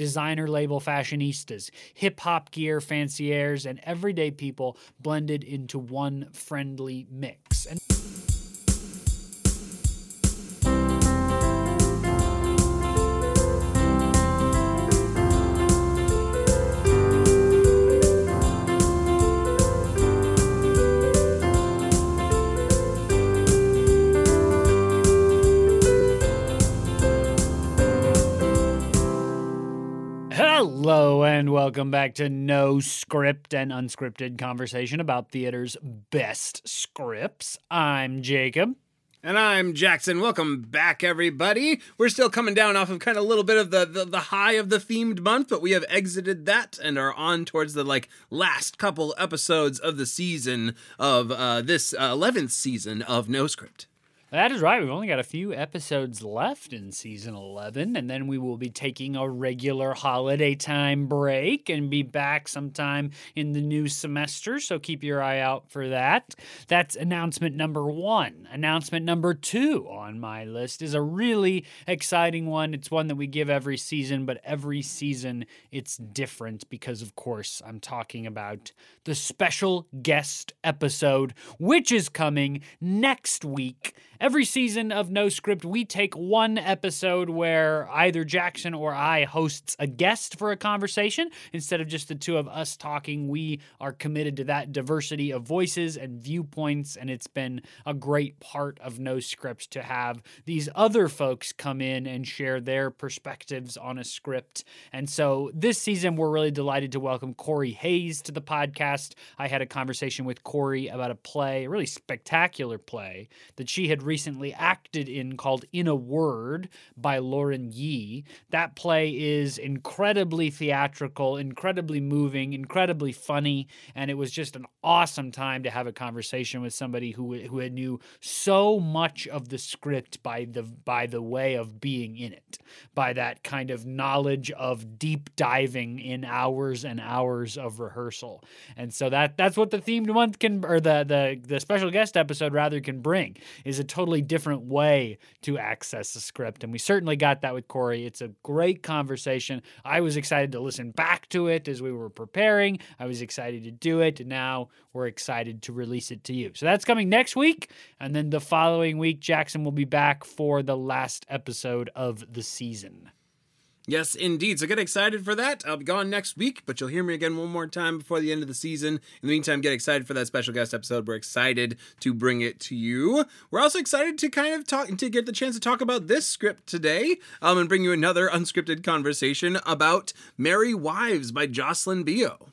designer label fashionistas, hip hop gear fanciers, and everyday people blended into one friendly mix. And welcome back to No Script and Unscripted Conversation about theater's best scripts. I'm Jacob. And I'm Jackson. Welcome back, everybody. We're still coming down off of kind of a little bit of the, the, the high of the themed month, but we have exited that and are on towards the like last couple episodes of the season of uh, this uh, 11th season of No Script. That is right. We've only got a few episodes left in season 11, and then we will be taking a regular holiday time break and be back sometime in the new semester. So keep your eye out for that. That's announcement number one. Announcement number two on my list is a really exciting one. It's one that we give every season, but every season it's different because, of course, I'm talking about the special guest episode, which is coming next week. Every season of No Script, we take one episode where either Jackson or I hosts a guest for a conversation. Instead of just the two of us talking, we are committed to that diversity of voices and viewpoints. And it's been a great part of No Script to have these other folks come in and share their perspectives on a script. And so this season, we're really delighted to welcome Corey Hayes to the podcast. I had a conversation with Corey about a play, a really spectacular play that she had recently acted in called In a Word by Lauren Yee. That play is incredibly theatrical, incredibly moving, incredibly funny, and it was just an awesome time to have a conversation with somebody who who had knew so much of the script by the by the way of being in it, by that kind of knowledge of deep diving in hours and hours of rehearsal. And so that that's what the themed month can or the the the special guest episode rather can bring is a totally different way to access the script. And we certainly got that with Corey. It's a great conversation. I was excited to listen back to it as we were preparing. I was excited to do it. And now we're excited to release it to you. So that's coming next week. And then the following week, Jackson will be back for the last episode of the season. Yes, indeed. So get excited for that. I'll be gone next week, but you'll hear me again one more time before the end of the season. In the meantime, get excited for that special guest episode. We're excited to bring it to you. We're also excited to kind of talk to get the chance to talk about this script today um, and bring you another unscripted conversation about Merry Wives by Jocelyn Bioh.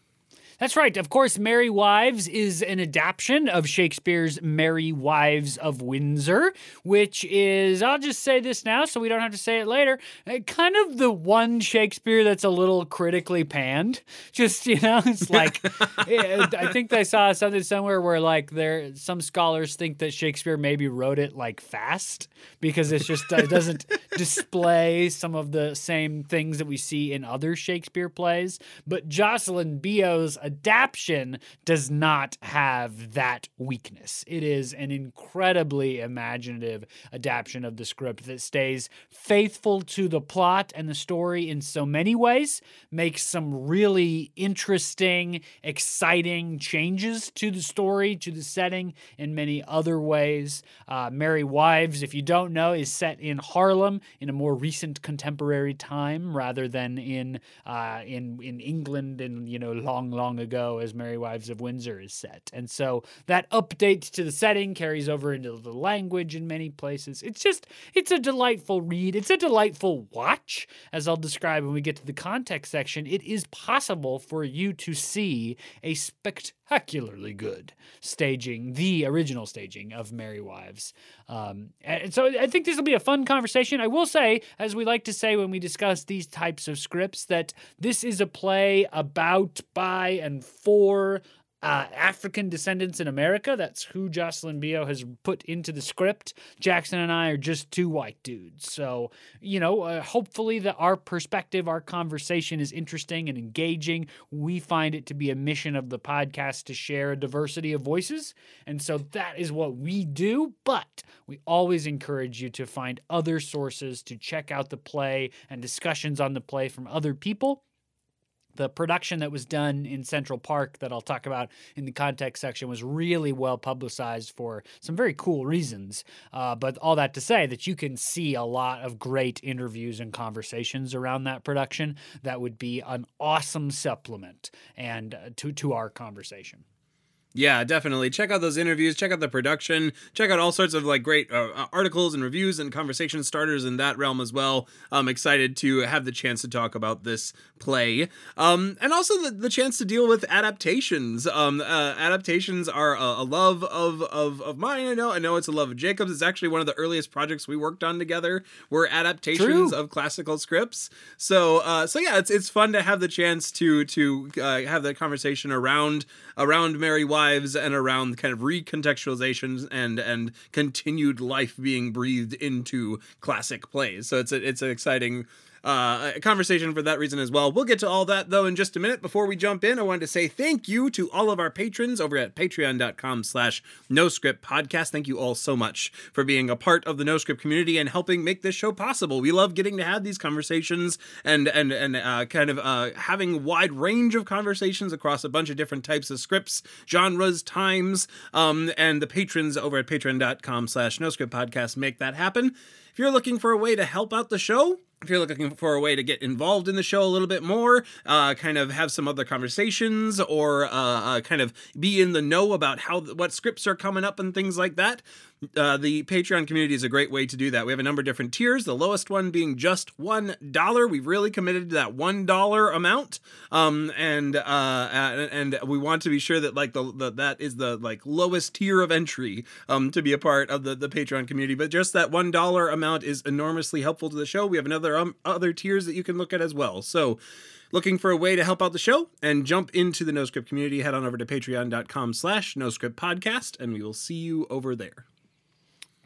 That's right. Of course, Merry Wives is an adaptation of Shakespeare's Merry Wives of Windsor, which is, I'll just say this now so we don't have to say it later, uh, kind of the one Shakespeare that's a little critically panned. Just, you know, it's like, I think I saw something somewhere where, like, there, some scholars think that Shakespeare maybe wrote it, like, fast because it's just, it doesn't display some of the same things that we see in other Shakespeare plays. But Jocelyn Bioh's adaptation does not have that weakness. It is an incredibly imaginative adaptation of the script that stays faithful to the plot and the story in so many ways, makes some really interesting, exciting changes to the story, to the setting in many other ways. Uh, Merry Wives, if you don't know, is set in Harlem in a more recent contemporary time rather than in uh, in in England in you know long long ago as Merry Wives of Windsor is set. And so that update to the setting carries over into the language in many places. It's just, it's a delightful read. It's a delightful watch, as I'll describe when we get to the context section. It is possible for you to see a spectacularly good staging, the original staging of Merry Wives. Um, and so I think this will be a fun conversation. I will say, as we like to say when we discuss these types of scripts, that this is a play about, by, and for uh, African descendants in America. That's who Jocelyn Bioh has put into the script. Jackson and I are just two white dudes. So, you know, uh, hopefully that our perspective, our conversation is interesting and engaging. We find it to be a mission of the podcast to share a diversity of voices. And so that is what we do. But we always encourage you to find other sources to check out the play and discussions on the play from other people the production that was done in Central Park that I'll talk about in the context section was really well publicized for some very cool reasons. Uh, but all that to say that you can see a lot of great interviews and conversations around that production that would be an awesome supplement and uh, to to our conversation. Yeah, definitely. Check out those interviews, check out the production, check out all sorts of like great uh, uh, articles and reviews and conversation starters in that realm as well. I'm excited to have the chance to talk about this play. Um, and also the, the chance to deal with adaptations. Um, uh, adaptations are a, a, love of, of, of mine. I know, I know it's a love of Jacob's. It's actually one of the earliest projects we worked on together were adaptations True. of classical scripts. So, uh, so yeah, it's, it's fun to have the chance to, to uh, have that conversation around, around Merry Wives lives and around kind of recontextualizations and and continued life being breathed into classic plays. So it's a, it's an exciting uh, a conversation for that reason as well. We'll get to all that though in just a minute. Before we jump in, I wanted to say thank you to all of our patrons over at patreon.com slash no script podcast. Thank you all so much for being a part of the no script community and helping make this show possible. We love getting to have these conversations and and and uh, kind of uh, having wide range of conversations across a bunch of different types of scripts, genres, times, um, and the patrons over at patreon.com slash no script podcast make that happen. If you're looking for a way to help out the show, if you're looking for a way to get involved in the show a little bit more, uh, kind of have some other conversations, or uh, uh, kind of be in the know about how what scripts are coming up and things like that, uh, the Patreon community is a great way to do that. We have a number of different tiers, the lowest one being just $1. We've really committed to that $1 amount. Um, and, uh, and we want to be sure that like the, the that is the like lowest tier of entry um, to be a part of the, the Patreon community. But just that $1 amount is enormously helpful to the show. We have another um, other tiers that you can look at as well. So looking for a way to help out the show and jump into the NoScript community, head on over to patreon.com slash NoScript podcast, and we will see you over there.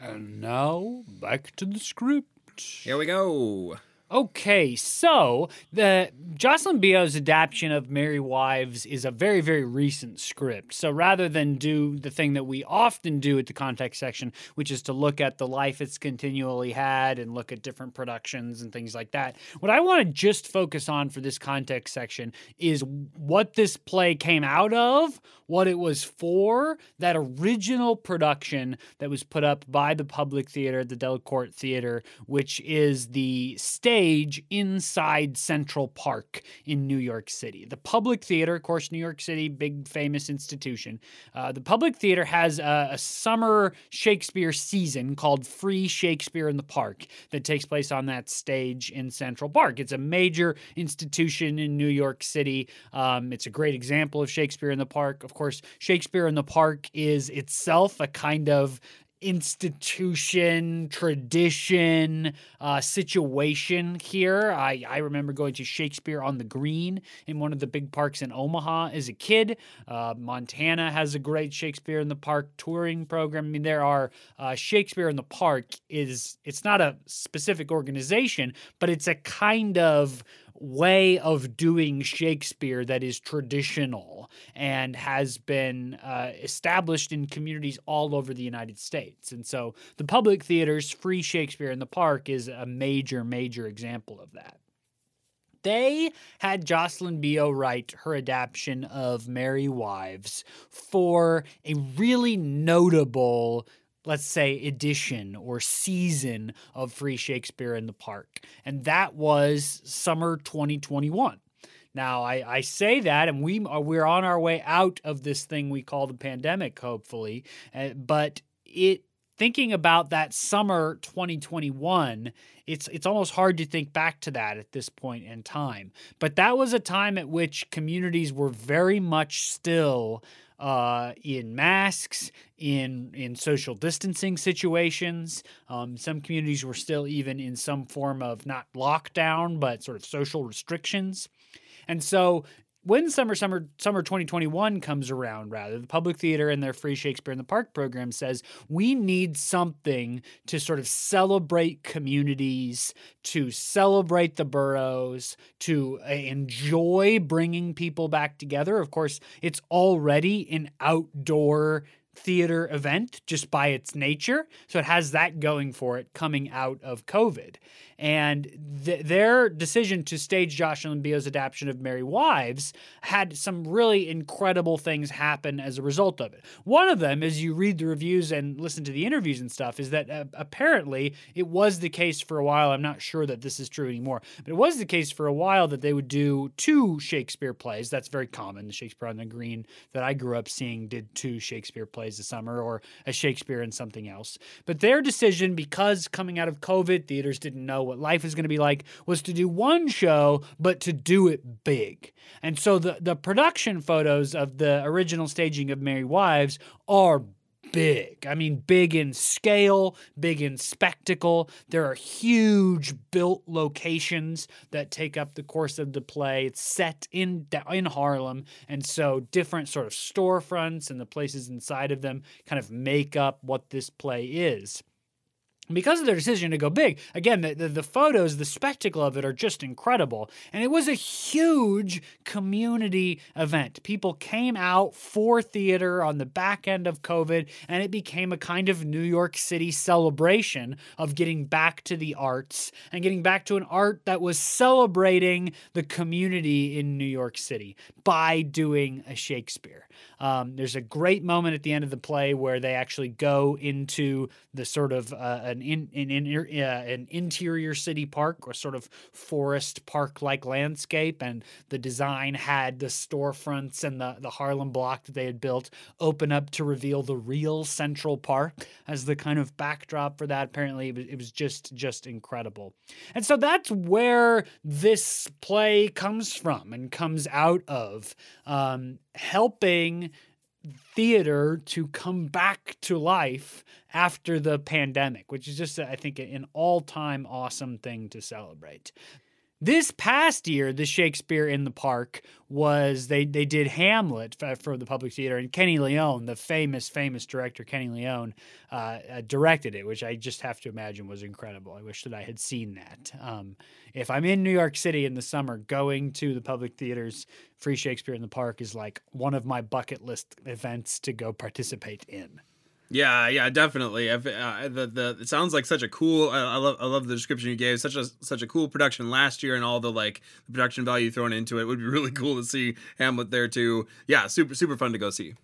And now back to the script. Here we go. Okay, so the Jocelyn Bioh's adaptation of Merry Wives is a very, very recent script. So rather than do the thing that we often do at the context section, which is to look at the life it's continually had and look at different productions and things like that, what I want to just focus on for this context section is what this play came out of, what it was for, that original production that was put up by the Public Theater, the Delacorte Theater, which is the stage stage inside Central Park in New York City. The Public Theater, of course, New York City, big famous institution. Uh, the Public Theater has a, a summer Shakespeare season called Free Shakespeare in the Park that takes place on that stage in Central Park. It's a major institution in New York City. Um, it's a great example of Shakespeare in the Park. Of course, Shakespeare in the Park is itself a kind of institution, tradition, uh, situation here. I, I remember going to Shakespeare on the Green in one of the big parks in Omaha as a kid. Uh, Montana has a great Shakespeare in the Park touring program. I mean, there are uh, Shakespeare in the Park is it's not a specific organization, but it's a kind of way of doing Shakespeare that is traditional and has been uh, established in communities all over the United States. And so the public theaters, Free Shakespeare in the Park, is a major, major example of that. They had Jocelyn Bioh write her adaptation of Merry Wives for a really notable let's say, edition or season of Free Shakespeare in the Park. And that was summer 2021. Now, I, I say that, and we are, we're on our way out of this thing we call the pandemic, hopefully. Uh, but it thinking about that summer 2021, it's it's almost hard to think back to that at this point in time. But that was a time at which communities were very much still uh, in masks, in in social distancing situations. Um, some communities were still even in some form of not lockdown, but sort of social restrictions. And so when summer summer summer 2021 comes around rather the public theater and their free shakespeare in the park program says we need something to sort of celebrate communities to celebrate the boroughs to uh, enjoy bringing people back together. Of course it's already an outdoor theater event just by its nature. So it has that going for it coming out of COVID. And th- their decision to stage Jocelyn Bioh's adaptation of Merry Wives had some really incredible things happen as a result of it. One of them, as you read the reviews and listen to the interviews and stuff, is that uh, apparently it was the case for a while. I'm not sure that this is true anymore, but it was the case for a while that they would do two Shakespeare plays. That's very common. The Shakespeare on the Green that I grew up seeing did two Shakespeare plays a summer or a Shakespeare and something else. But their decision, because coming out of COVID, theaters didn't know what life is going to be like was to do one show, but to do it big. And so the, the production photos of the original staging of Merry Wives are big. I mean, big in scale, big in spectacle. There are huge built locations that take up the course of the play. It's set in in Harlem, and so different sort of storefronts and the places inside of them kind of make up what this play is because of their decision to go big, again, the, the, the, photos, the spectacle of it are just incredible. And it was a huge community event. People came out for theater on the back end of COVID, and it became a kind of New York City celebration of getting back to the arts and getting back to an art that was celebrating the community in New York City by doing a Shakespeare. Um, there's a great moment at the end of the play where they actually go into the sort of uh, an in, in, in uh, an interior city park or sort of forest park like landscape, and the design had the storefronts and the the Harlem block that they had built open up to reveal the real Central Park as the kind of backdrop for that. Apparently, it was, it was just just incredible, and so that's where this play comes from and comes out of. Um, helping theater to come back to life after the pandemic, which is just, I think, an all time awesome thing to celebrate. This past year, the Shakespeare in the Park was they they did Hamlet for the public theater, and Kenny Leon, the famous famous director Kenny Leon, uh, uh, directed it, which I just have to imagine was incredible. I wish that I had seen that. Um, if I'm in New York City in the summer, going to the public theaters, free Shakespeare in the Park is like one of my bucket list events to go participate in. Yeah, yeah, definitely. Uh, the the it sounds like such a cool. I, love I love the description you gave. Such a such a cool production last year, and all the like the production value thrown into it would be really cool to see Hamlet there too. Yeah, super super fun to go see.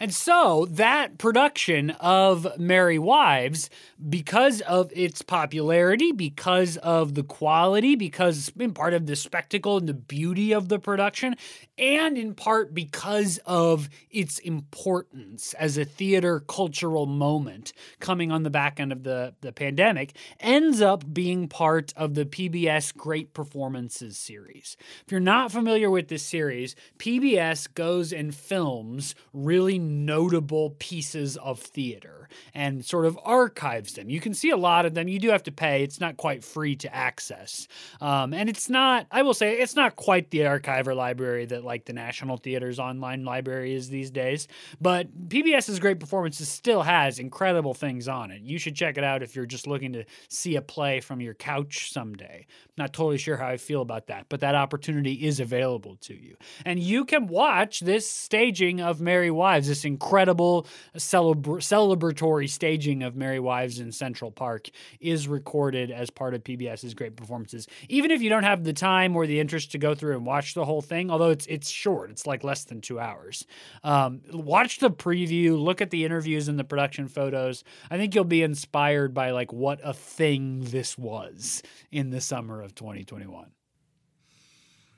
And so that production of Merry Wives, because of its popularity, because of the quality, because in part of the spectacle and the beauty of the production, and in part because of its importance as a theater cultural moment coming on the back end of the, the pandemic, ends up being part of the PBS Great Performances series. If you're not familiar with this series, PBS goes and films really notable pieces of theater and sort of archives them. You can see a lot of them. You do have to pay, it's not quite free to access. Um, and it's not, I will say, it's not quite the archive or library that like the National Theater's online library is these days. But PBS's Great Performances still has incredible things on it. You should check it out if you're just looking to see a play from your couch someday. Not totally sure how I feel about that, but that opportunity is available to you. And you can watch this staging of Merry Wives, this incredible celebra- celebratory staging of Merry Wives in Central Park is recorded as part of PBS's great performances. Even if you don't have the time or the interest to go through and watch the whole thing, although it's it's short, it's like less than two hours. Um, watch the preview, look at the interviews and the production photos. I think you'll be inspired by like what a thing this was in the summer of 2021.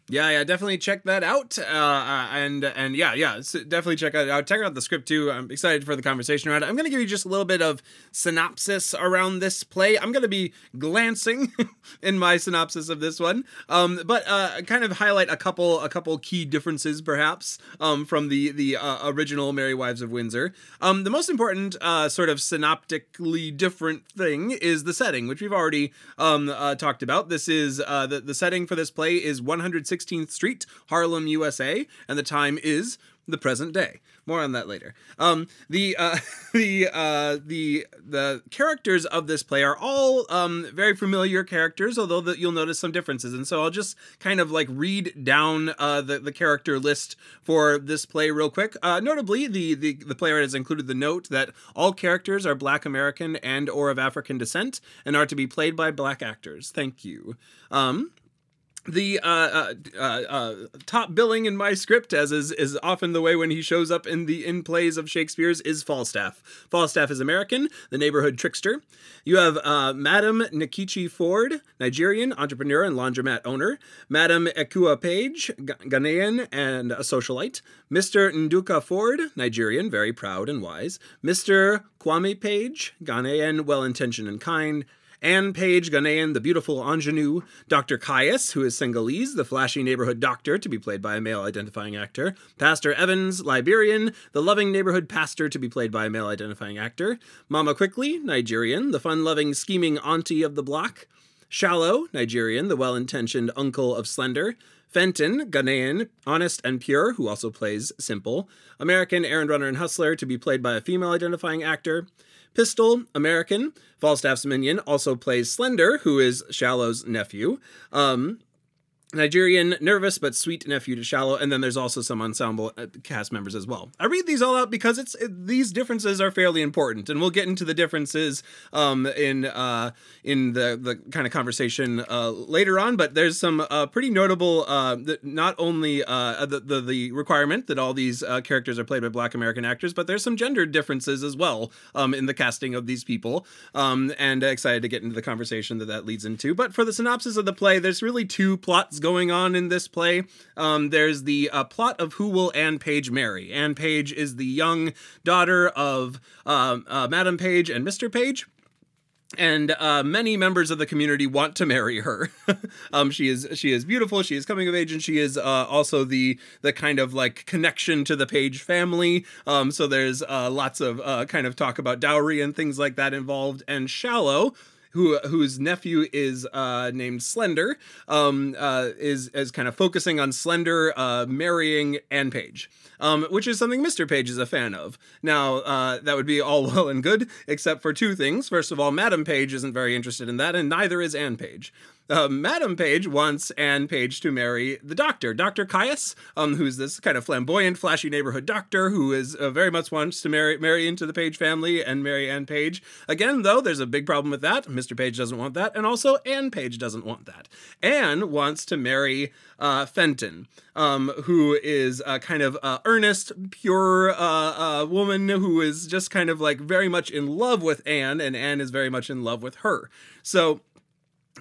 Yeah, yeah, definitely check that out. Uh, uh, and and yeah, yeah, definitely check out check out the script too. I'm excited for the conversation around it. I'm gonna give you just a little bit of synopsis around this play. I'm gonna be glancing in my synopsis of this one, um, but uh, kind of highlight a couple a couple key differences perhaps um, from the the uh, original Merry Wives of Windsor. Um, the most important uh, sort of synoptically different thing is the setting, which we've already um, uh, talked about. This is the the setting for this play is 160 16th Street, Harlem, USA, and the time is the present day. More on that later. Um, the uh, the uh, the the characters of this play are all um, very familiar characters, although you'll notice some differences. And so I'll just kind of like read down uh, the the character list for this play real quick. Uh, notably, the, the the playwright has included the note that all characters are Black American and or of African descent and are to be played by Black actors. Thank you. Um, the uh, uh, uh, uh, top billing in my script, as is, is often the way when he shows up in the in plays of Shakespeare's, is Falstaff. Falstaff is American, the neighborhood trickster. You have uh, Madam Nkechi Ford, Nigerian entrepreneur and laundromat owner. Madam Ekua Page, Ghanaian and a socialite. Mr. Nduka Ford, Nigerian, very proud and wise. Mr. Kwame Page, Ghanaian, well-intentioned and kind. Anne Page Ghanaian, the beautiful ingenue, Dr. Caius, who is Senegalese, the flashy neighborhood doctor, to be played by a male identifying actor, Pastor Evans, Liberian, the loving neighborhood pastor, to be played by a male identifying actor, Mama Quickly, Nigerian, the fun loving, scheming auntie of the block, Shallow, Nigerian, the well intentioned uncle of Slender, Fenton, Ghanaian, honest and pure, who also plays Simple, American errand runner and hustler, to be played by a female identifying actor, Pistol, American. Falstaff's minion also plays Slender, who is Shallow's nephew. Um, Nigerian, nervous but sweet nephew to Shallow, and then there's also some ensemble uh, cast members as well. I read these all out because it's it, these differences are fairly important, and we'll get into the differences um, in uh, in the the kind of conversation uh, later on. But there's some uh, pretty notable, uh, not only uh, the, the, the requirement that all these characters are played by Black American actors, but there's some gender differences as well um, in the casting of these people. Um, and excited to get into the conversation that that leads into. But for the synopsis of the play, there's really two plots going on in this play. Um, there's the uh, plot of who will Anne Page marry. Anne Page is the young daughter of uh, uh, Madam Page and Mr. Page and uh, many members of the community want to marry her. um, she is she is beautiful. She is coming of age, and she is uh, also the the kind of like connection to the Page family. Um, so there's uh, lots of uh, kind of talk about dowry and things like that involved. And Shallow who whose nephew is uh, named Slender, um, uh, is is kind of focusing on Slender uh, marrying Anne Page, um, which is something Mr. Page is a fan of. Now uh, that would be all well and good, except for two things. First of all, Madam Page isn't very interested in that, and neither is Anne Page uh, Madam Page wants Anne Page to marry the doctor, Dr. Caius, um, who's this kind of flamboyant, flashy neighborhood doctor who is uh, very much wants to marry marry into the Page family and marry Anne Page. Again, though, there's a big problem with that. Mr. Page doesn't want that, and also Anne Page doesn't want that. Anne wants to marry uh, Fenton, um, who is a kind of uh, earnest, pure uh, uh, woman who is just kind of like very much in love with Anne, and Anne is very much in love with her. So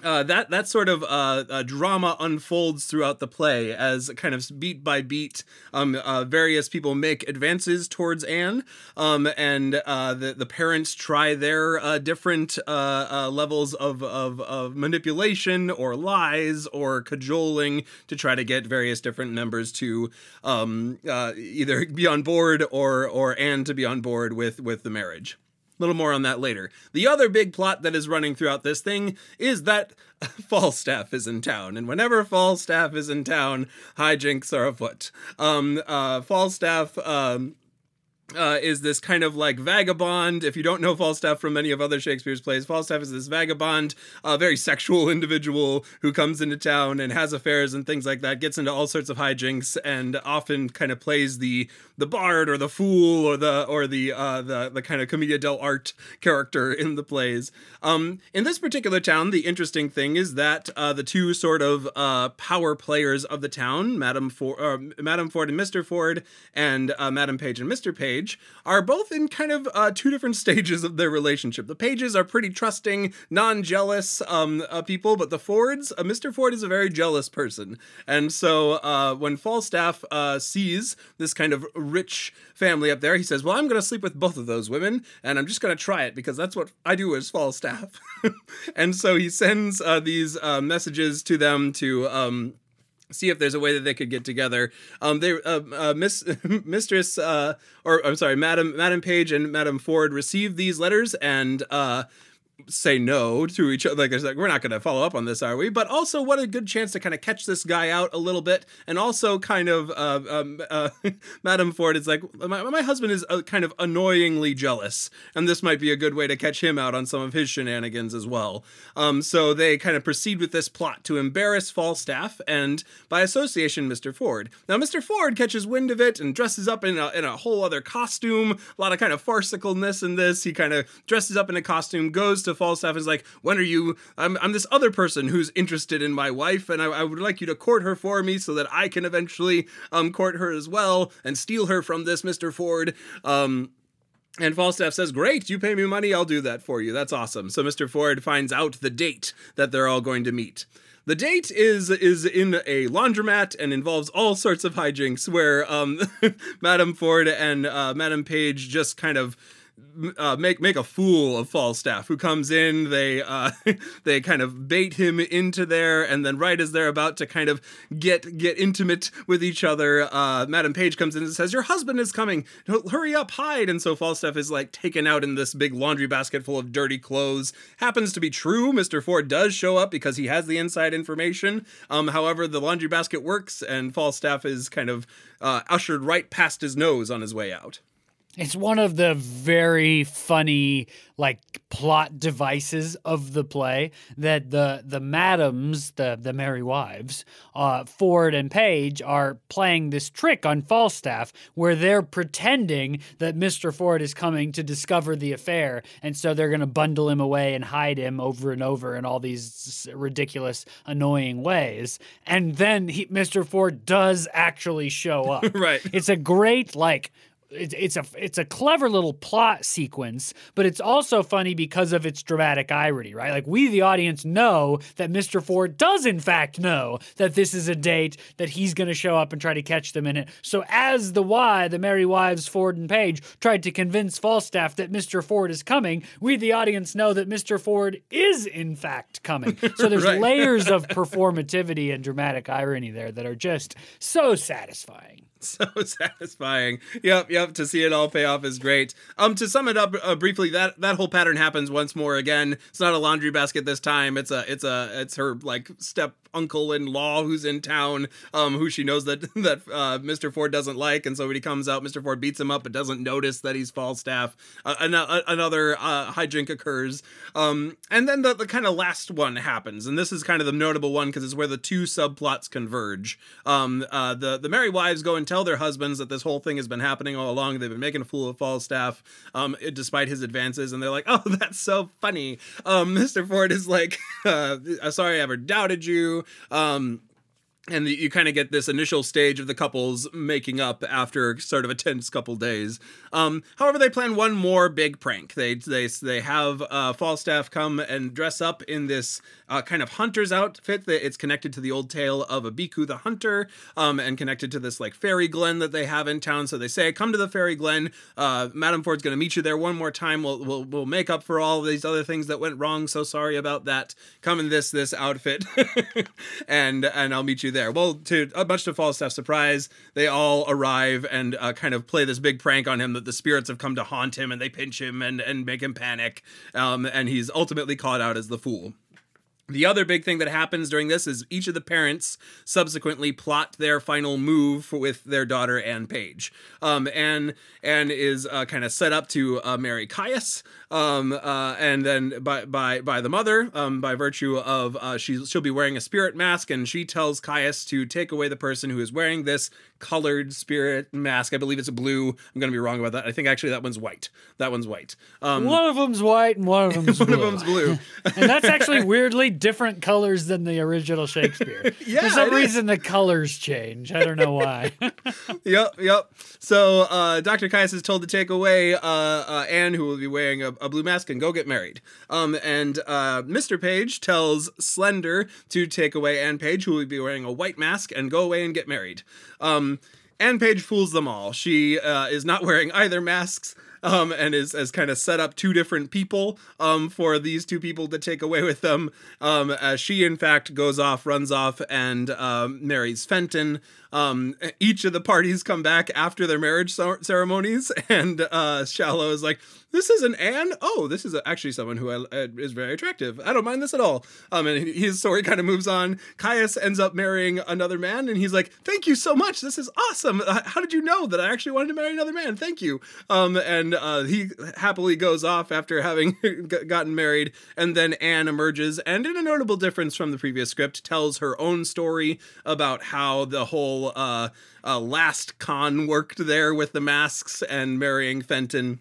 uh, that that sort of uh, uh, drama unfolds throughout the play as kind of beat by beat, um, uh, various people make advances towards Anne, um, and uh, the the parents try their uh, different levels of, of, of manipulation or lies or cajoling to try to get various different members to um, either be on board or or Anne to be on board with with the marriage little more on that later. The other big plot that is running throughout this thing is that Falstaff is in town, and whenever Falstaff is in town, hijinks are afoot. Um, uh, Falstaff, um, uh, is this kind of like vagabond. If you don't know Falstaff from many of other Shakespeare's plays, Falstaff is this vagabond, uh, very sexual individual who comes into town and has affairs and things like that, gets into all sorts of hijinks, and often kind of plays the the bard or the fool or the or the uh, the the kind of commedia dell'arte character in the plays. Um, in this particular town, the interesting thing is that uh, the two sort of uh, power players of the town, Madam Ford, uh, Madam Ford and Mister Ford, and Madam Page and Mister Page Page are both in kind of uh, two different stages of their relationship. The Pages are pretty trusting, non jealous um, uh, people, but the Fords, uh, Mr. Ford is a very jealous person. And so uh, when Falstaff uh, sees this kind of rich family up there, he says, Well, I'm going to sleep with both of those women, and I'm just going to try it because that's what I do as Falstaff. and so he sends uh, these messages to them to. Um, see if there's a way that they could get together. Um, they, uh, uh, Miss Mistress, uh, or I'm sorry, Madam Madam Page and Madam Ford received these letters and uh, say no to each other. Like, there's like, we're not going to follow up on this, are we? But also, what a good chance to kind of catch this guy out a little bit, and also kind of, uh, um, uh, Madam Ford is like, my, my husband is uh, kind of annoyingly jealous, and this might be a good way to catch him out on some of his shenanigans as well. Um, so they kind of proceed with this plot to embarrass Falstaff and, by association, Mr. Ford. Now, Mr. Ford catches wind of it and dresses up in a, in a whole other costume. A lot of kind of farcicalness in this. He kind of dresses up in a costume, goes to Falstaff, is like, "When are you? I'm, I'm this other person who's interested in my wife, and I, I would like you to court her for me so that I can eventually um court her as well and steal her from this Mr. Ford." Um, and Falstaff says, Great, you pay me money, I'll do that for you. That's awesome. So Mr. Ford finds out the date that they're all going to meet. The date is is in a laundromat and involves all sorts of hijinks where um, Madame Ford and uh, Madame Page just kind of uh, make make a fool of Falstaff, who comes in. They uh, they kind of bait him into there, and then right as they're about to kind of get get intimate with each other, uh, Madame Page comes in and says, "Your husband is coming. Hurry up, hide!" And so Falstaff is like taken out in this big laundry basket full of dirty clothes. Happens to be true. Mister Ford does show up because he has the inside information. Um, however, the laundry basket works, and Falstaff is kind of uh, ushered right past his nose on his way out. It's one of the very funny like plot devices of the play that the the madams, the the merry wives, uh, Ford and Page are playing this trick on Falstaff where they're pretending that Mr. Ford is coming to discover the affair, and so they're going to bundle him away and hide him over and over in all these ridiculous, annoying ways. And then he, Mr. Ford does actually show up. right. It's a great like it's it's a it's a clever little plot sequence, but it's also funny because of its dramatic irony, right? Like we, the audience, know that Mr. Ford does in fact know that this is a date that he's going to show up and try to catch them in it. So as the why, the Merry Wives Ford and Page tried to convince Falstaff that Mr. Ford is coming, we, the audience, know that Mr. Ford is in fact coming. So there's Right. layers of performativity and dramatic irony there that are just so satisfying. so satisfying. Yep, yep. To see it all pay off is great. Um, to sum it up uh, briefly, that that whole pattern happens once more again. It's not a laundry basket this time. It's a it's a it's her like step uncle in law who's in town, um, who she knows that that uh, Mr. Ford doesn't like, and so when he comes out, Mr. Ford beats him up, but doesn't notice that he's Falstaff. Uh, an- uh, another uh, hijink occurs, um, and then the, the kind of last one happens, and this is kind of the notable one because it's where the two subplots converge. Um, uh, the the merry wives go and tell their husbands that this whole thing has been happening all along. They've been making a fool of Falstaff, um, despite his advances, and they're like, "Oh, that's so funny." Um, Mr. Ford is like, uh, "Sorry, I ever doubted you." Um, and you kind of get this initial stage of the couples making up after sort of a tense couple days. Um, however, they plan one more big prank. They they they have uh, Falstaff come and dress up in this uh, kind of hunter's outfit. That it's connected to the old tale of Abiku the hunter, um, and connected to this like fairy glen that they have in town. So they say, "Come to the fairy glen. Uh, Madam Ford's going to meet you there one more time. We'll, we'll we'll make up for all these other things that went wrong. So sorry about that. Come in this this outfit, and and I'll meet you there." Well, to uh, much to Falstaff's surprise, they all arrive and uh, kind of play this big prank on him that the spirits have come to haunt him, and they pinch him and and make him panic. Um, and he's ultimately caught out as the fool. The other big thing that happens during this is each of the parents subsequently plot their final move with their daughter Anne Page. Um, Anne is uh, kind of set up to uh, marry Caius, um, uh, and then by by by the mother, um, by virtue of uh, she she'll be wearing a spirit mask, and she tells Caius to take away the person who is wearing this colored spirit mask. I believe it's a blue. I'm going to be wrong about that. I think actually that one's white. That one's white. Um, One of them's white and one of them's one blue. of them's blue. and that's actually weirdly different colors than the original Shakespeare. Yeah, For some it is. reason, the colors change. I don't know why. yep, yep. So uh, Dr. Caius is told to take away uh, uh, Anne, who will be wearing a, a blue mask, and go get married. Um, and uh, Mr. Page tells Slender to take away Anne Page, who will be wearing a white mask, and go away and get married. Um, Anne Page fools them all. She uh, is not wearing either masks. Um, and is has kind of set up two different people um, for these two people to take away with them. Um, as she, in fact, goes off, runs off, and um, marries Fenton. Um, each of the parties come back after their marriage cer- ceremonies, and uh, Shallow is like, this is an Anne. Oh, this is actually someone who I, uh, is very attractive. I don't mind this at all. Um, and his story kind of moves on. Caius ends up marrying another man, and he's like, "Thank you so much. This is awesome. How did you know that I actually wanted to marry another man? Thank you." Um, and uh, he happily goes off after having gotten married, and then Anne emerges, and in a notable difference from the previous script, tells her own story about how the whole uh, uh, last con worked there with the masks and marrying Fenton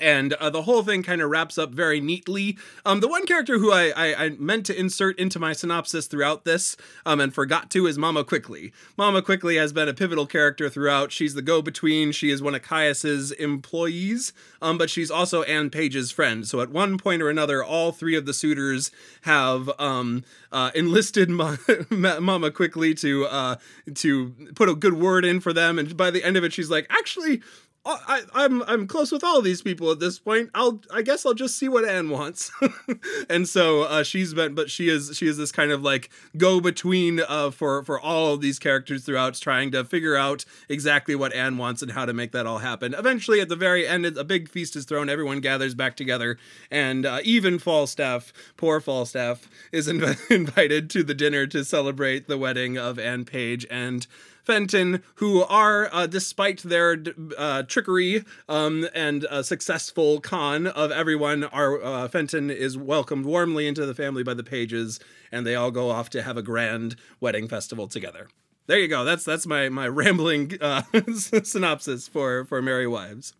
and uh, the whole thing kind of wraps up very neatly. Um, the one character who I, I, I, meant to insert into my synopsis throughout this um, and forgot to is Mama Quickly. Mama Quickly has been a pivotal character throughout. She's the go-between. She is one of Caius's employees, um, but she's also Anne Page's friend. So at one point or another, all three of the suitors have um, uh, enlisted Ma- Mama Quickly to uh, to put a good word in for them. And by the end of it, she's like, actually I, I'm I'm close with all these people at this point. I'll I guess I'll just see what Anne wants, and so uh, she's been, but she is she is this kind of like go between uh, for for all of these characters throughout, trying to figure out exactly what Anne wants and how to make that all happen. Eventually, at the very end, a big feast is thrown. Everyone gathers back together, and uh, even Falstaff, poor Falstaff, is inv- invited to the dinner to celebrate the wedding of Anne Page and Fenton, who are, uh, despite their uh, trickery um, and a successful con of everyone, are uh, Fenton is welcomed warmly into the family by the Pages, and they all go off to have a grand wedding festival together. There you go. That's that's my my rambling uh, synopsis for for Merry Wives.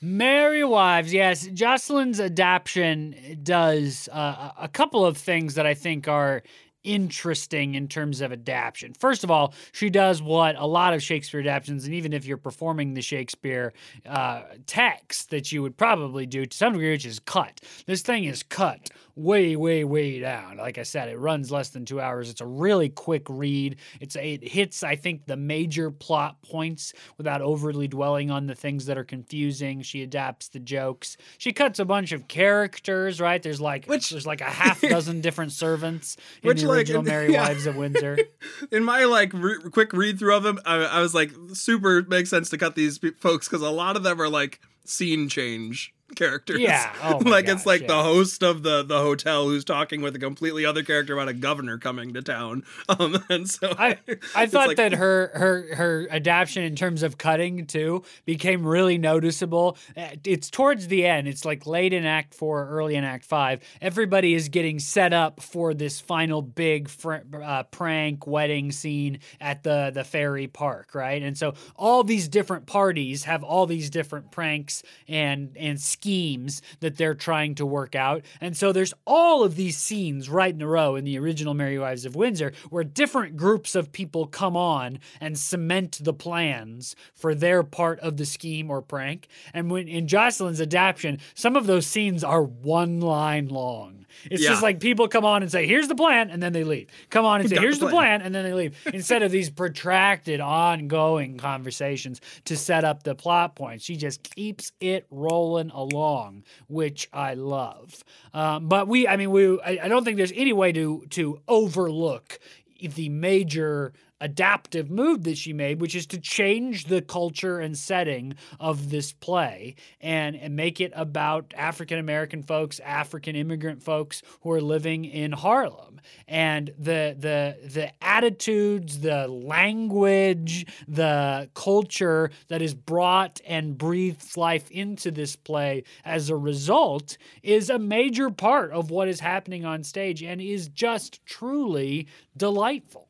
Merry Wives, yes. Jocelyn's adaptation does uh, a couple of things that I think are interesting in terms of adaptation. First of all, she does what a lot of Shakespeare adaptations, and even if you're performing the Shakespeare uh, text that you would probably do to some degree, which is cut. This thing is cut way, way, way down. Like I said, it runs less than two hours. It's a really quick read. It's it hits, I think, the major plot points without overly dwelling on the things that are confusing. She adapts the jokes. She cuts a bunch of characters. Right? There's like Which, there's like a half dozen different servants in Which, original like, Merry yeah. Wives of Windsor. in my like re- quick read through of them, I, I was like, super makes sense to cut these folks because a lot of them are like scene change characters. Yeah. Oh like gosh, it's like yeah. the host of the the hotel who's talking with a completely other character about a governor coming to town. Um, and so I I thought like, that her her her adaptation in terms of cutting too became really noticeable. Uh, it's towards the end. It's like late in Act Four, early in Act Five. Everybody is getting set up for this final big fr- uh, prank wedding scene at the the fairy park, right? And so all these different parties have all these different pranks and and schemes that they're trying to work out. And so there's all of these scenes right in a row in the original Merry Wives of Windsor where different groups of people come on and cement the plans for their part of the scheme or prank. And when in Jocelyn's adaptation, some of those scenes are one line long. It's yeah. just like people come on and say, "Here's the plan," and then they leave. Come on and say, "Here's the plan. the plan," and then they leave. Instead of these protracted, ongoing conversations to set up the plot points, she just keeps it rolling along, which I love. Um, but we, I mean, we, I, I don't think there's any way to to overlook the major adaptive move that she made, which is to change the culture and setting of this play and, and make it about African American folks, African immigrant folks who are living in Harlem. And the the the attitudes, the language, the culture that is brought and breathes life into this play as a result is a major part of what is happening on stage and is just truly delightful.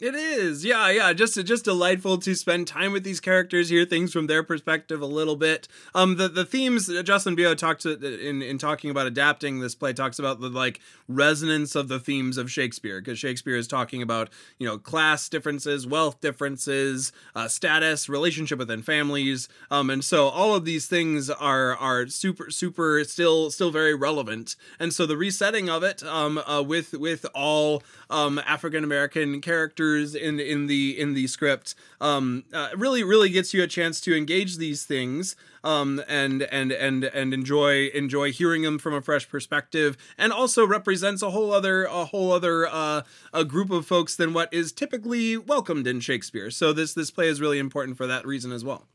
It is, yeah, yeah. Just just delightful to spend time with these characters, hear things from their perspective a little bit. Um, the the themes Jocelyn Bioh talks in in talking about adapting this play talks about the like resonance of the themes of Shakespeare because Shakespeare is talking about you know class differences, wealth differences, uh, status, relationship within families, um, and so all of these things are are super super still still very relevant. And so the resetting of it um, uh, with with all um, African American characters characters in in the in the script um, uh, really really gets you a chance to engage these things um, and and and and enjoy enjoy hearing them from a fresh perspective, and also represents a whole other a whole other uh, a group of folks than what is typically welcomed in Shakespeare. So this this play is really important for that reason as well.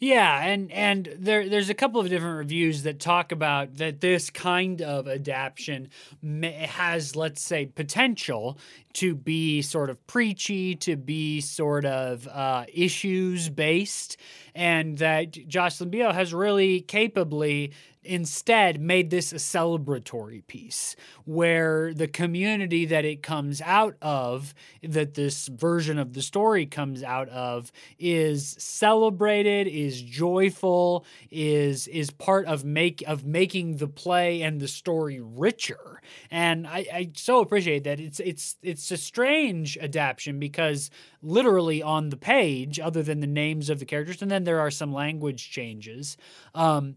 Yeah, and and there there's a couple of different reviews that talk about that this kind of adaptation has, let's say, potential to be sort of preachy, to be sort of uh, issues based, and that Jocelyn Bioh has really capably instead made this a celebratory piece where the community that it comes out of that this version of the story comes out of is celebrated is joyful is is part of make of making the play and the story richer. And I, I so appreciate that. It's it's it's a strange adaptation because literally on the page other than the names of the characters and then there are some language changes um,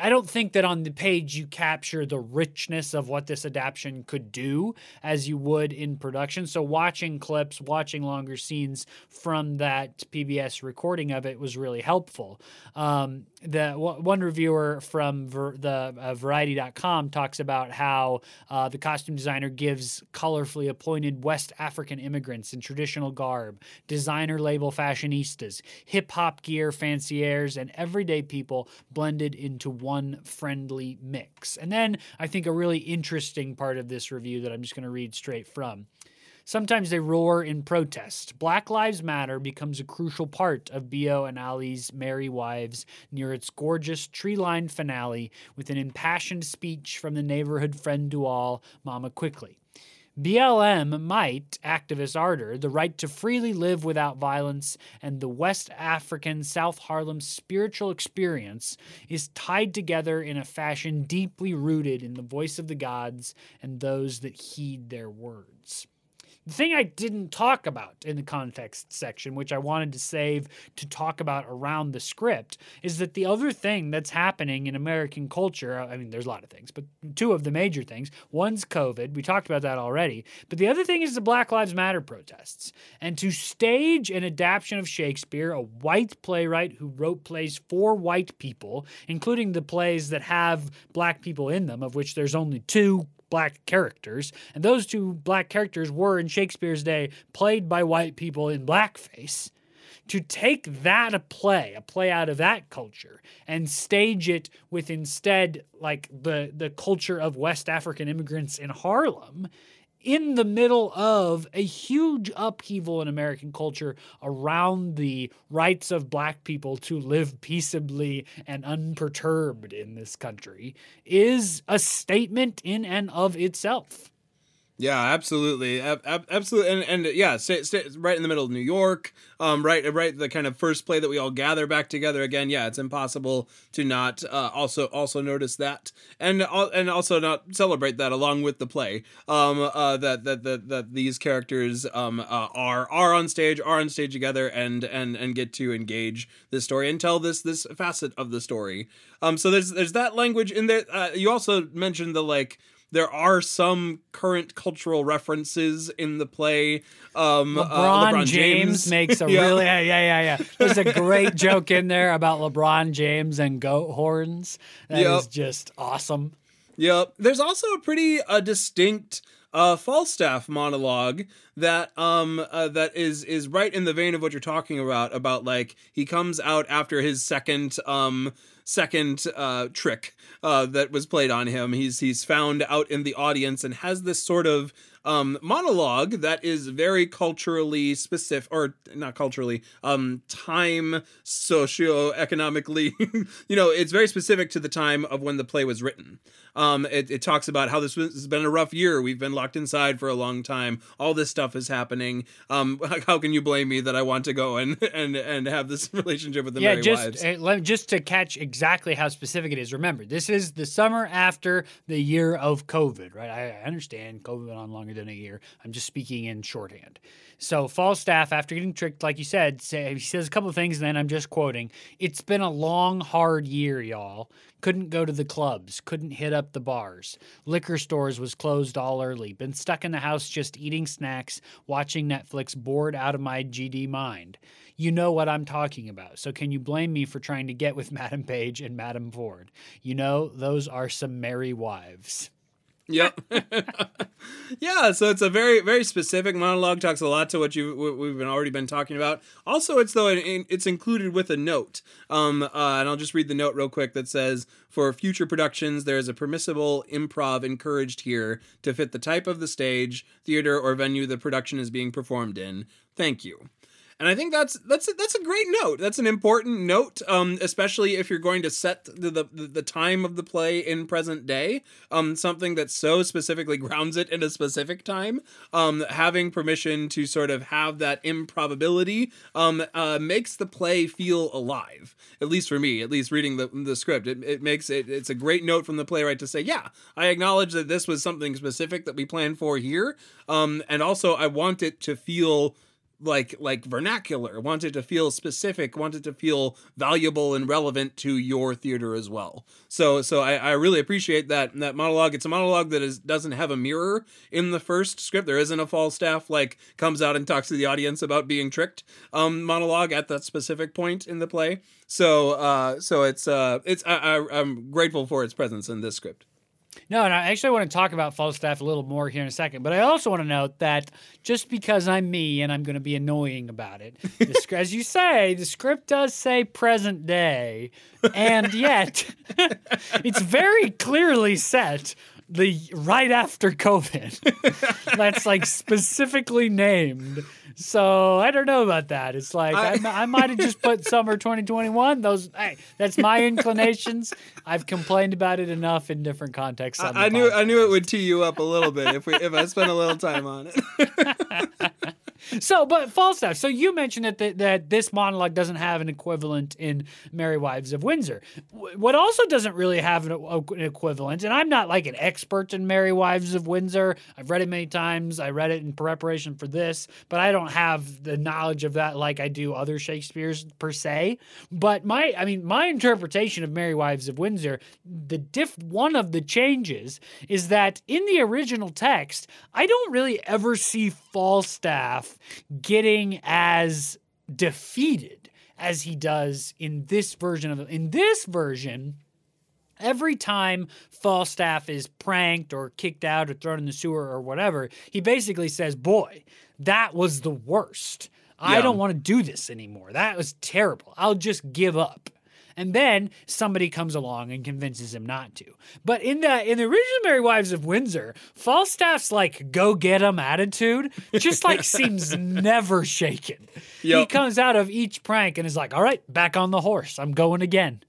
I don't think that on the page you capture the richness of what this adaptation could do as you would in production. So watching clips, watching longer scenes from that PBS recording of it was really helpful. Um, the one reviewer from ver, the uh, Variety.com talks about how uh, the costume designer gives colorfully appointed West African immigrants in traditional garb, designer label fashionistas, hip hop gear fanciers, and everyday people blended into one friendly mix. And then I think a really interesting part of this review that I'm just going to read straight from. Sometimes they roar in protest. Black Lives Matter becomes a crucial part of Bioh and Ali's Merry Wives near its gorgeous tree lined finale with an impassioned speech from the neighborhood friend to all, Mama Quickly. BLM might, activist ardor, the right to freely live without violence, and the West African South Harlem spiritual experience is tied together in a fashion deeply rooted in the voice of the gods and those that heed their words. The thing I didn't talk about in the context section, which I wanted to save to talk about around the script, is that the other thing that's happening in American culture, I mean, there's a lot of things, but two of the major things. One's COVID. We talked about that already. But the other thing is the Black Lives Matter protests. And to stage an adaptation of Shakespeare, a white playwright who wrote plays for white people, including the plays that have black people in them, of which there's only two black characters. And those two black characters were in Shakespeare's day played by white people in blackface. To take that a play, a play out of that culture, and stage it with instead like the the culture of West African immigrants in Harlem in the middle of a huge upheaval in American culture around the rights of black people to live peaceably and unperturbed in this country is a statement in and of itself. Yeah, absolutely, ab- absolutely, and and yeah, stay, stay right in the middle of New York, um, right, right, the kind of first play that we all gather back together again. Yeah, it's impossible to not uh, also also notice that, and and also not celebrate that along with the play. Um, uh, that that that that these characters um uh, are are on stage, are on stage together, and and and get to engage this story and tell this this facet of the story. Um, so there's there's that language in there. Uh, you also mentioned the like there are some current cultural references in the play. Um, LeBron, uh, LeBron James, James, makes a yeah. really yeah yeah yeah. Yeah. There's a great joke in there about LeBron James and goat horns. That yep. is just awesome. Yep. There's also a pretty uh, distinct uh, Falstaff monologue that um uh, that is is right in the vein of what you're talking about about like he comes out after his second um second uh, trick uh, that was played on him. He's he's found out in the audience and has this sort of um, monologue that is very culturally specific, or not culturally, um, time socio-economically, you know, it's very specific to the time of when the play was written. Um, it, it talks about how this has been a rough year. We've been locked inside for a long time. All this stuff is happening. Um, how can you blame me that I want to go and and and have this relationship with the yeah, just, Wives? Uh, just to catch exactly how specific it is. Remember, this is the summer after the year of COVID, right? I, I understand COVID went on longer longer than a year. I'm just speaking in shorthand. So Falstaff, after getting tricked, like you said, say, he says a couple of things, and then I'm just quoting. It's been a long, hard year, y'all. Couldn't go to the clubs, couldn't hit up the bars. Liquor stores was closed all early. Been stuck in the house just eating snacks, watching Netflix, bored out of my GD mind. You know what I'm talking about. So can you blame me for trying to get with Madam Page and Madam Ford? You know, those are some merry wives. Yep. yeah, so it's a very very specific monologue. Talks a lot to what you what we've been already been talking about. Also, it's though it's included with a note. Um, uh, and I'll just read the note real quick that says, "For future productions, there is a permissible improv encouraged here to fit the type of the stage, theater, or venue the production is being performed in. Thank you." And I think that's that's that's a great note. That's an important note, um, especially if you're going to set the, the the time of the play in present day. Um, something that so specifically grounds it in a specific time. Um, having permission to sort of have that improbability um, uh, makes the play feel alive. At least for me, at least reading the the script, it, it makes it. It's a great note from the playwright to say, yeah, I acknowledge that this was something specific that we planned for here, um, and also I want it to feel like like vernacular wanted to feel specific wanted to feel valuable and relevant to your theater as well. So so i, I really appreciate that that monologue. It's a monologue that is doesn't have a mirror in the first script. There isn't a falstaff like comes out and talks to the audience about being tricked um monologue at that specific point in the play. So uh so it's uh it's I, I i'm grateful for its presence in this script no, and I actually want to talk about Falstaff a little more here in a second. But I also want to note that just because I'm me and I'm going to be annoying about it, as you say, the script does say present day, and yet it's very clearly set the right after COVID. That's like specifically named. So I don't know about that. It's like I, I, I might have just put summer 2021. Those hey, that's my inclinations. I've complained about it enough in different contexts. I, I knew I knew it would tee you up a little bit if we if I spent a little time on it. so, but Falstaff. So you mentioned that the, that this monologue doesn't have an equivalent in Merry Wives of Windsor. What also doesn't really have an, an equivalent, and I'm not like an expert in Merry Wives of Windsor. I've read it many times. I read it in preparation for this, but I don't have the knowledge of that like I do other Shakespeare's per se. But my, I mean, my interpretation of Merry Wives of Windsor, the diff, one of the changes is that in the original text, I don't really ever see Falstaff getting as defeated as he does in this version of in this version every time falstaff is pranked or kicked out or thrown in the sewer or whatever he basically says boy that was the worst. Yeah. i don't want to do this anymore. That was terrible. I'll just give up and then somebody comes along and convinces him not to. But in the in the original Merry Wives of Windsor, Falstaff's like go get 'em attitude just like seems never shaken. Yep. He comes out of each prank and is like, "All right, back on the horse. I'm going again."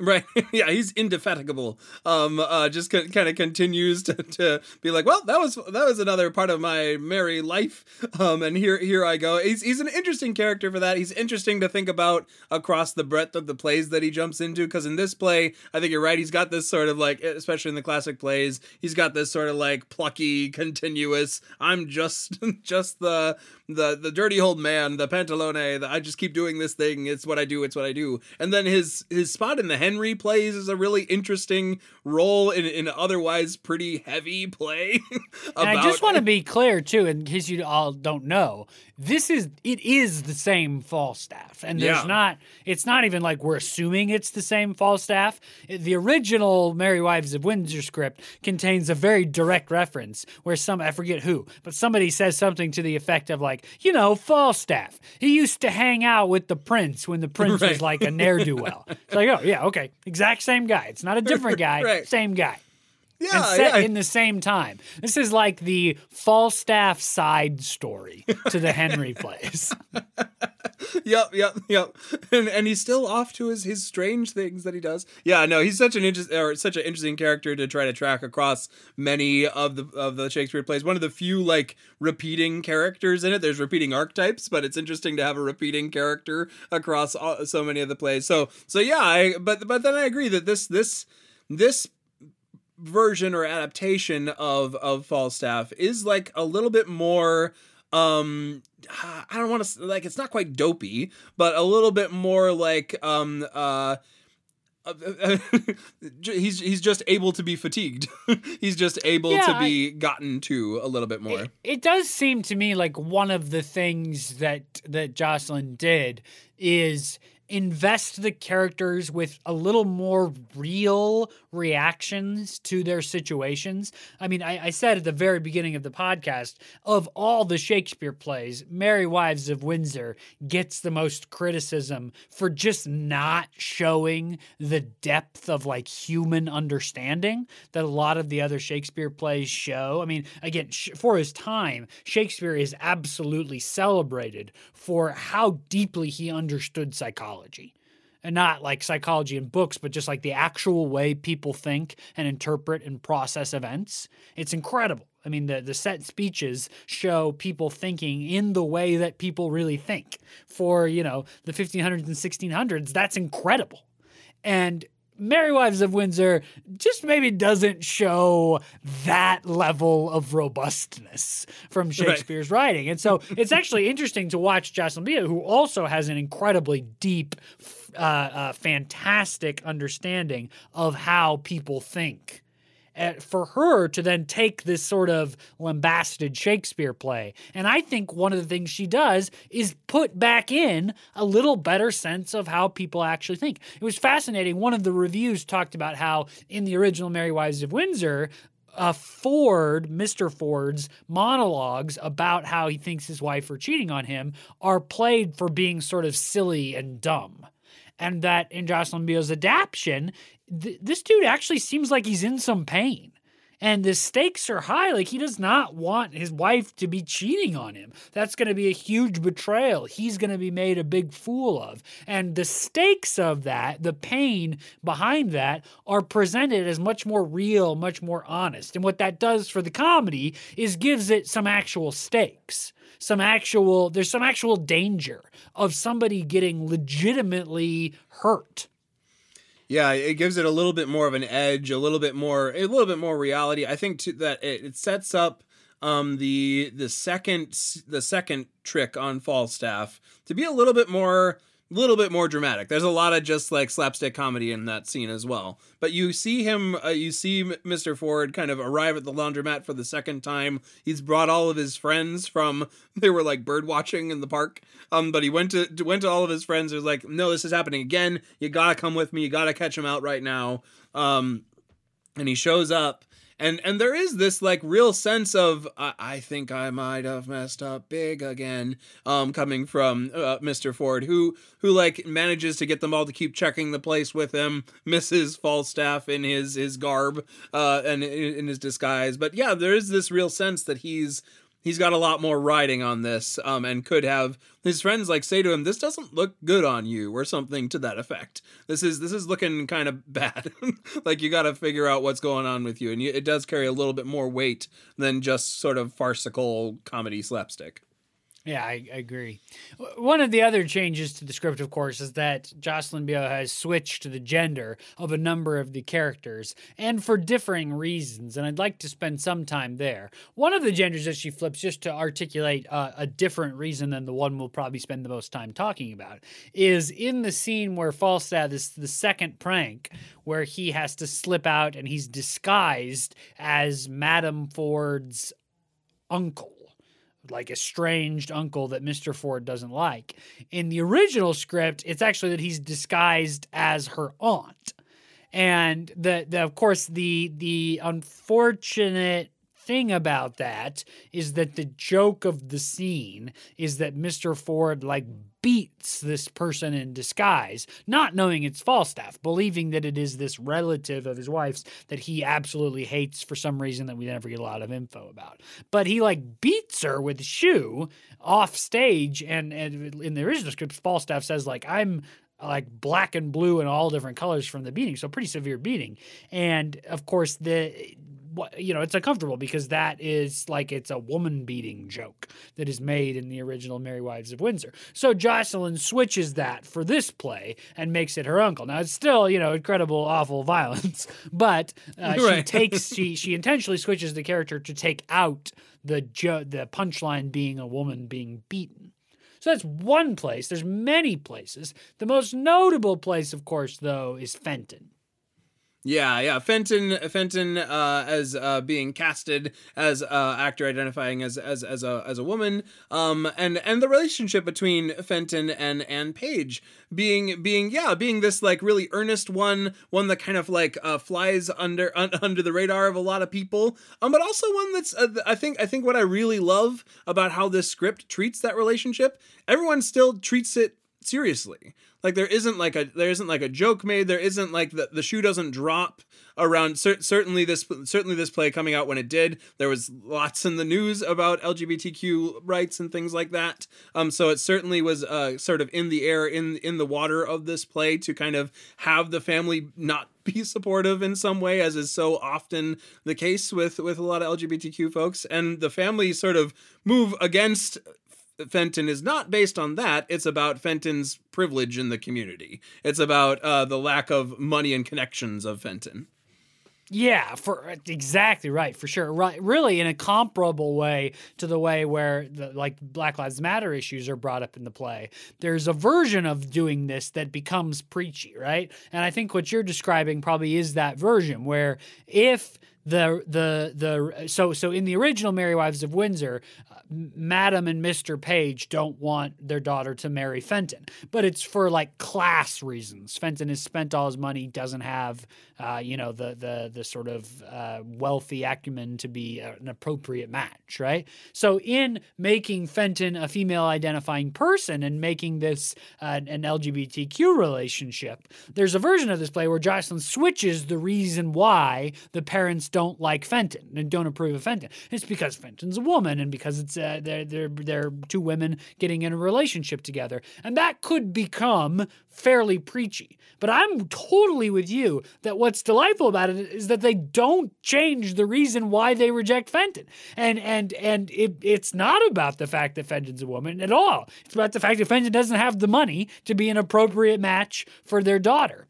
Right. yeah, he's indefatigable. Um, uh, just kind of continues to, to be like, well, that was that was another part of my merry life. Um, and here here I go. He's he's an interesting character for that. He's interesting to think about across the breadth of the plays that he jumps into. Because in this play, I think you're right. He's got this sort of like, especially in the classic plays, he's got this sort of like plucky, continuous. I'm just just the the the dirty old man, the pantalone. The, I just keep doing this thing. It's what I do. It's what I do. And then his his spot in the Henry plays is a really interesting role in an otherwise pretty heavy play. and I just want to be clear too, in case you all don't know, this is it is the same Falstaff, and there's yeah. not. It's not even like we're assuming it's the same Falstaff. The original Merry Wives of Windsor script contains a very direct reference where some I forget who, but somebody says something to the effect of like, you know, Falstaff. He used to hang out with the prince when the prince right. was like a ne'er do well. it's like, oh yeah, okay, exact same guy. It's not a different guy, right. same guy. Yeah, and set yeah. in the same time. This is like the Falstaff side story to the Henry plays. yep, yep, yep. And and he's still off to his his strange things that he does. Yeah, no, he's such an interesting or such an interesting character to try to track across many of the of the Shakespeare plays. One of the few like repeating characters in it. There's repeating archetypes, but it's interesting to have a repeating character across all, so many of the plays. So so yeah, I but but then I agree that this this this version or adaptation of of Falstaff is like a little bit more um I don't want to like it's not quite dopey, but a little bit more like um uh he's he's just able to be fatigued. he's just able yeah, to be I, gotten to a little bit more. It, it, does seem to me like one of the things that that Jocelyn did is invest the characters with a little more real reactions to their situations. I mean, I, I, said at the very beginning of the podcast, of all the Shakespeare plays, Merry Wives of Windsor gets the most criticism for just not showing the depth of like human understanding that a lot of the other Shakespeare plays show. I mean, again, for his time, Shakespeare is absolutely celebrated for how deeply he understood psychology and not like psychology in books, but just like the actual way people think and interpret and process events. It's incredible. I mean, the, the set speeches show people thinking in the way that people really think. For, you know, the 1500s and 1600s, that's incredible. And Merry Wives of Windsor just maybe doesn't show that level of robustness from Shakespeare's right. writing. And so it's actually interesting to watch Jocelyn Bioh, who also has an incredibly deep, uh, uh, fantastic understanding of how people think for her to then take this sort of lambasted Shakespeare play. And I think one of the things she does is put back in a little better sense of how people actually think. It was fascinating. One of the reviews talked about how in the original Merry Wives of Windsor, uh, Ford, Mr. Ford's monologues about how he thinks his wife are cheating on him are played for being sort of silly and dumb. And that in Jocelyn Bioh's adaptation, th- this dude actually seems like he's in some pain. And the stakes are high. Like, he does not want his wife to be cheating on him. That's going to be a huge betrayal. He's going to be made a big fool of. And the stakes of that, the pain behind that, are presented as much more real, much more honest. And what that does for the comedy is gives it some actual stakes some actual there's some actual danger of somebody getting legitimately hurt yeah, it gives it a little bit more of an edge, a little bit more, a little bit more reality. I think to, that it, it sets up um, the the second the second trick on Falstaff to be a little bit more little bit more dramatic. There's a lot of just like slapstick comedy in that scene as well. But you see him, uh, you see Mr. Ford kind of arrive at the laundromat for the second time. He's brought all of his friends from they were like bird watching in the park. Um, but he went to went to all of his friends. Was like, no, this is happening again. You gotta come with me. You gotta catch him out right now. Um, and he shows up and and there is this like real sense of I, I think I might have messed up big again, um, coming from uh, Mr. Ford, who who like manages to get them all to keep checking the place with him, misses Falstaff in his his garb, uh, and in, in his disguise. But yeah, there is this real sense that he's he's got a lot more riding on this um, and could have his friends like say to him this doesn't look good on you or something to that effect. This is this is looking kind of bad. Like you got to figure out what's going on with you and you, it does carry a little bit more weight than just sort of farcical comedy slapstick yeah, I, I, agree. One of the other changes to the script, of course, is that Jocelyn Bioh has switched the gender of a number of the characters, and for differing reasons. And I'd like to spend some time there. One of the genders that she flips, just to articulate uh, a different reason than the one we'll probably spend the most time talking about, is in the scene where Falstaff is the second prank, where he has to slip out and he's disguised as Madame Ford's uncle like estranged uncle that Mr. Ford doesn't like. In the original script, it's actually that he's disguised as her aunt. And the, the of course the the unfortunate thing about that is that the joke of the scene is that Mr. Ford like beats this person in disguise, not knowing it's Falstaff, believing that it is this relative of his wife's that he absolutely hates for some reason that we never get a lot of info about. But he like beats her with a shoe off stage, and, and in the original script, Falstaff says like I'm like black and blue and all different colors from the beating so pretty severe beating and of course the you know, it's uncomfortable because that is like it's a woman beating joke that is made in the original Merry Wives of Windsor. So Jocelyn switches that for this play and makes it her uncle. Now it's still, you know, incredible, awful violence, but uh, right. she takes she she intentionally switches the character to take out the ju- the punchline being a woman being beaten. So that's one place. There's many places. The most notable place, of course, though, is Fenton. Yeah, yeah. Fenton, Fenton, uh, as uh, being casted as uh, actor identifying as as as a as a woman, um, and and the relationship between Fenton and Anne Page being being yeah being this like really earnest one, one that kind of like uh, flies under un, under the radar of a lot of people, um, but also one that's uh, I think I think what I really love about how this script treats that relationship, everyone still treats it seriously like there isn't like a there isn't like a joke made. There isn't like the, the shoe doesn't drop around cer- certainly this certainly this play coming out when it did. There was lots in the news about lgbtq rights and things like that. Um so it certainly was uh sort of in the air in in the water of this play to kind of have the family not be supportive in some way as is so often the case with with a lot of lgbtq folks. And the family sort of move against Fenton is not based on that. It's about Fenton's privilege in the community. It's about uh, the lack of money and connections of Fenton. Yeah, for exactly right, for sure. Right, really, in a comparable way to the way where the, like Black Lives Matter issues are brought up in the play. There's a version of doing this that becomes preachy, right? And I think what you're describing probably is that version where if the the the so so in the original Merry Wives of Windsor, uh, Madam and Mister Page don't want their daughter to marry Fenton, but it's for like class reasons. Fenton has spent all his money, doesn't have uh, you know the the the sort of uh, wealthy acumen to be an appropriate match, right? So in making Fenton a female identifying person and making this uh, an LGBTQ relationship, there's a version of this play where Jocelyn switches the reason why the parents don't like Fenton and don't approve of Fenton. It's because Fenton's a woman and because it's uh, they're they're they're two women getting in a relationship together, and that could become fairly preachy. But I'm totally with you that what's delightful about it is that they don't change the reason why they reject Fenton. And and and it, it's not about the fact that Fenton's a woman at all. It's about the fact that Fenton doesn't have the money to be an appropriate match for their daughter.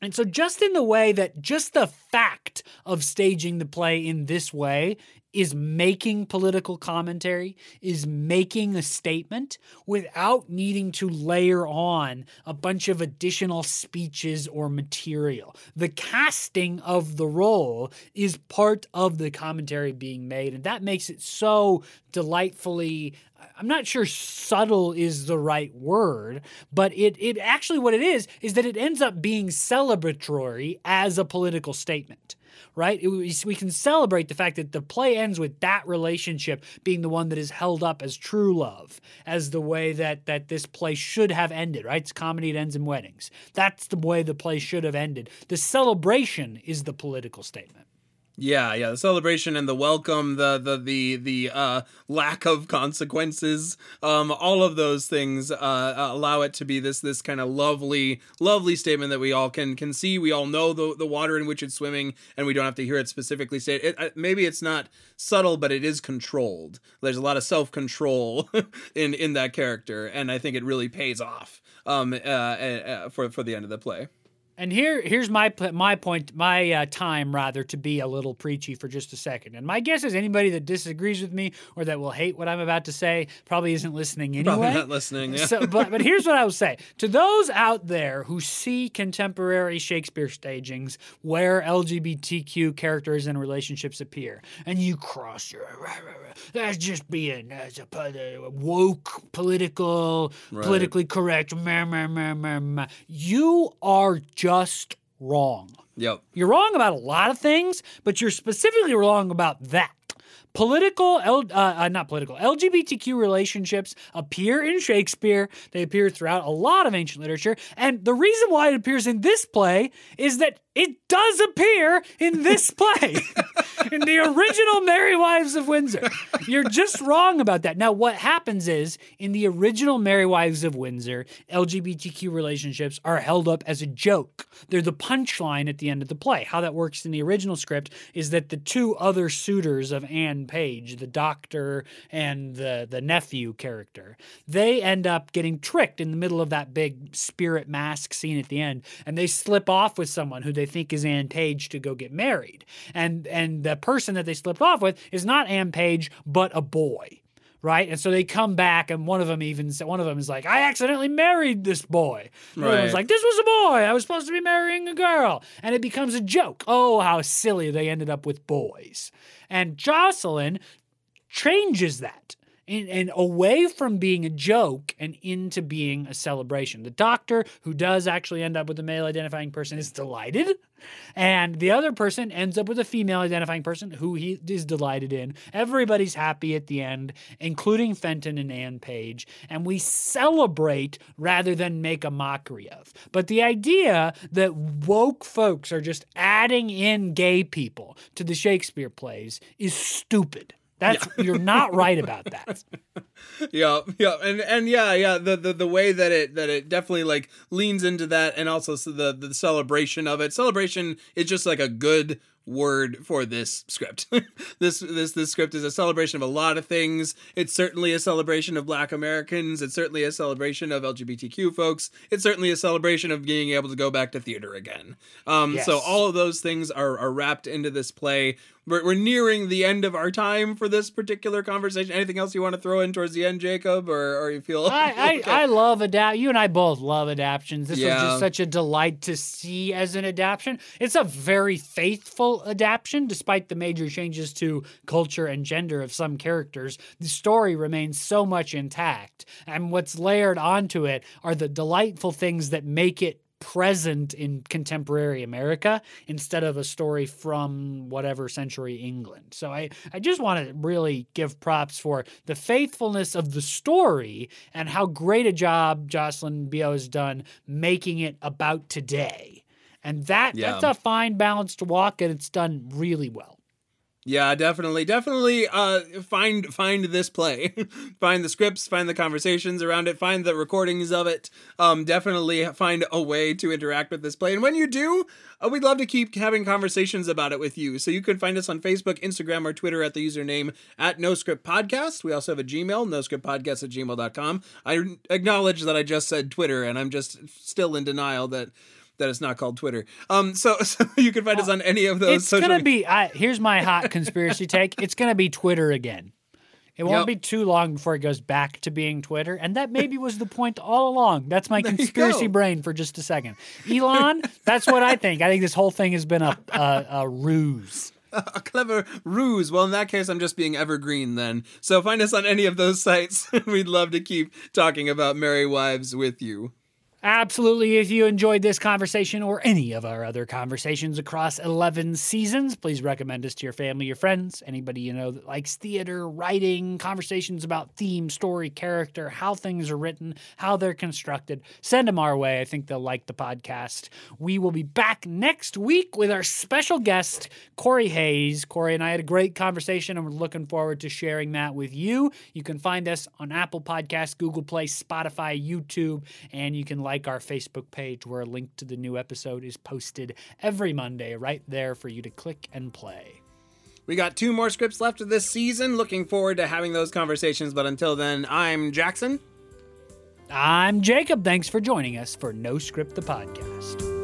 And so, just in the way that just the fact of staging the play in this way is making political commentary, is making a statement without needing to layer on a bunch of additional speeches or material. The casting of the role is part of the commentary being made, and that makes it so delightfully I'm not sure subtle is the right word, but it it actually what it is is that it ends up being celebratory as a political statement right? It, we can celebrate the fact that the play ends with that relationship being the one that is held up as true love, as the way that that this play should have ended, right? It's comedy, it ends in weddings. That's the way the play should have ended. The celebration is the political statement. Yeah, yeah, the celebration and the welcome, the the the the uh, lack of consequences, um, all of those things uh, allow it to be this this kind of lovely, lovely statement that we all can can see. We all know the the water in which it's swimming, and we don't have to hear it specifically Say It, uh, maybe it's not subtle, but it is controlled. There's a lot of self control in in that character, and I think it really pays off um, uh, uh, for for the end of the play. And here, here's my my point, my uh, time rather to be a little preachy for just a second. And my guess is anybody that disagrees with me or that will hate what I'm about to say probably isn't listening anyway. Probably not listening. Yeah. So, but but here's what I will say to those out there who see contemporary Shakespeare stagings where LGBTQ characters and relationships appear, and you cross your that's just being as a woke, political, right. politically correct. You are just just wrong. Yep. You're wrong about a lot of things, but you're specifically wrong about that. Political, uh, uh, not political, LGBTQ relationships appear in Shakespeare. They appear throughout a lot of ancient literature. And the reason why it appears in this play is that it does appear in this play, in the original Merry Wives of Windsor. You're just wrong about that. Now, what happens is in the original Merry Wives of Windsor, LGBTQ relationships are held up as a joke. They're the punchline at the end of the play. How that works in the original script is that the two other suitors of Anne Page, the doctor and the, the nephew character, they end up getting tricked in the middle of that big spirit mask scene at the end, and they slip off with someone who they think is Anne Page to go get married. And and the person that they slipped off with is not Anne Page, but a boy right? And so they come back, and one of them even said, one of them is like, "I accidentally married this boy." The other one's like, "This was a boy. I was supposed to be marrying a girl," and it becomes a joke. Oh, how silly they ended up with boys. And Jocelyn changes that and, and away from being a joke and into being a celebration. The doctor, who does actually end up with a male identifying person, is delighted. And the other person ends up with a female identifying person who he is delighted in. Everybody's happy at the end, including Fenton and Anne Page. And we celebrate rather than make a mockery of. But the idea that woke folks are just adding in gay people to the Shakespeare plays is stupid. That's you're not right about that. yeah yeah and and yeah yeah the, the the way that it that it definitely like leans into that and also the the celebration of it. Celebration is just like a good word for this script this this this script is a celebration of a lot of things it's certainly a celebration of black americans it's certainly a celebration of lgbtq folks it's certainly a celebration of being able to go back to theater again um so all of those things are are wrapped into this play we're, we're nearing the end of our time for this particular conversation anything else you want to throw in towards the end jacob or or you feel I, I, okay? I love adapt. You and I both love adaptions. This was just such a delight to see as an adaptation. It's a very faithful adaptation, despite the major changes to culture and gender of some characters. The story remains so much intact, and what's layered onto it are the delightful things that make it present in contemporary America instead of a story from whatever century England. So I, I just want to really give props for the faithfulness of the story and how great a job Jocelyn Bioh has done making it about today. And that Yeah. that's a fine balance to walk and it's done really well. Yeah, definitely, definitely. Uh, find find this play, find the scripts, find the conversations around it, find the recordings of it. Um, definitely find a way to interact with this play, and when you do, uh, we'd love to keep having conversations about it with you. So you can find us on Facebook, Instagram, or Twitter at the username at No Script Podcast. We also have a Gmail, noscriptpodcast at gmail.com. I acknowledge that I just said Twitter, and I'm just still in denial that. That it's not called Twitter. Um, so, so you can find us on any of those. It's social gonna be. I, here's my hot conspiracy take. It's gonna be Twitter again. It won't Yep. be too long before it goes back to being Twitter, and that maybe was the point all along. That's my There conspiracy brain for just a second. Elon, that's what I think. I think this whole thing has been a a, a ruse. a clever ruse. Well, in that case, I'm just being evergreen then. So find us on any of those sites. We'd love to keep talking about Merry Wives with you. Absolutely. If you enjoyed this conversation or any of our other conversations across 11 seasons, please recommend us to your family, your friends, anybody you know that likes theater, writing, conversations about theme, story, character, how things are written, how they're constructed. Send them our way. I think they'll like the podcast. We will be back next week with our special guest, Corey Hayes. Corey and I had a great conversation, and we're looking forward to sharing that with you. You can find us on Apple Podcasts, Google Play, Spotify, YouTube, and you can like our Facebook page where a link to the new episode is posted every Monday right there for you to click and play. We got two more scripts left of this season. Looking forward to having those conversations. But until then, I'm Jackson. I'm Jacob. Thanks for joining us for No Script the Podcast.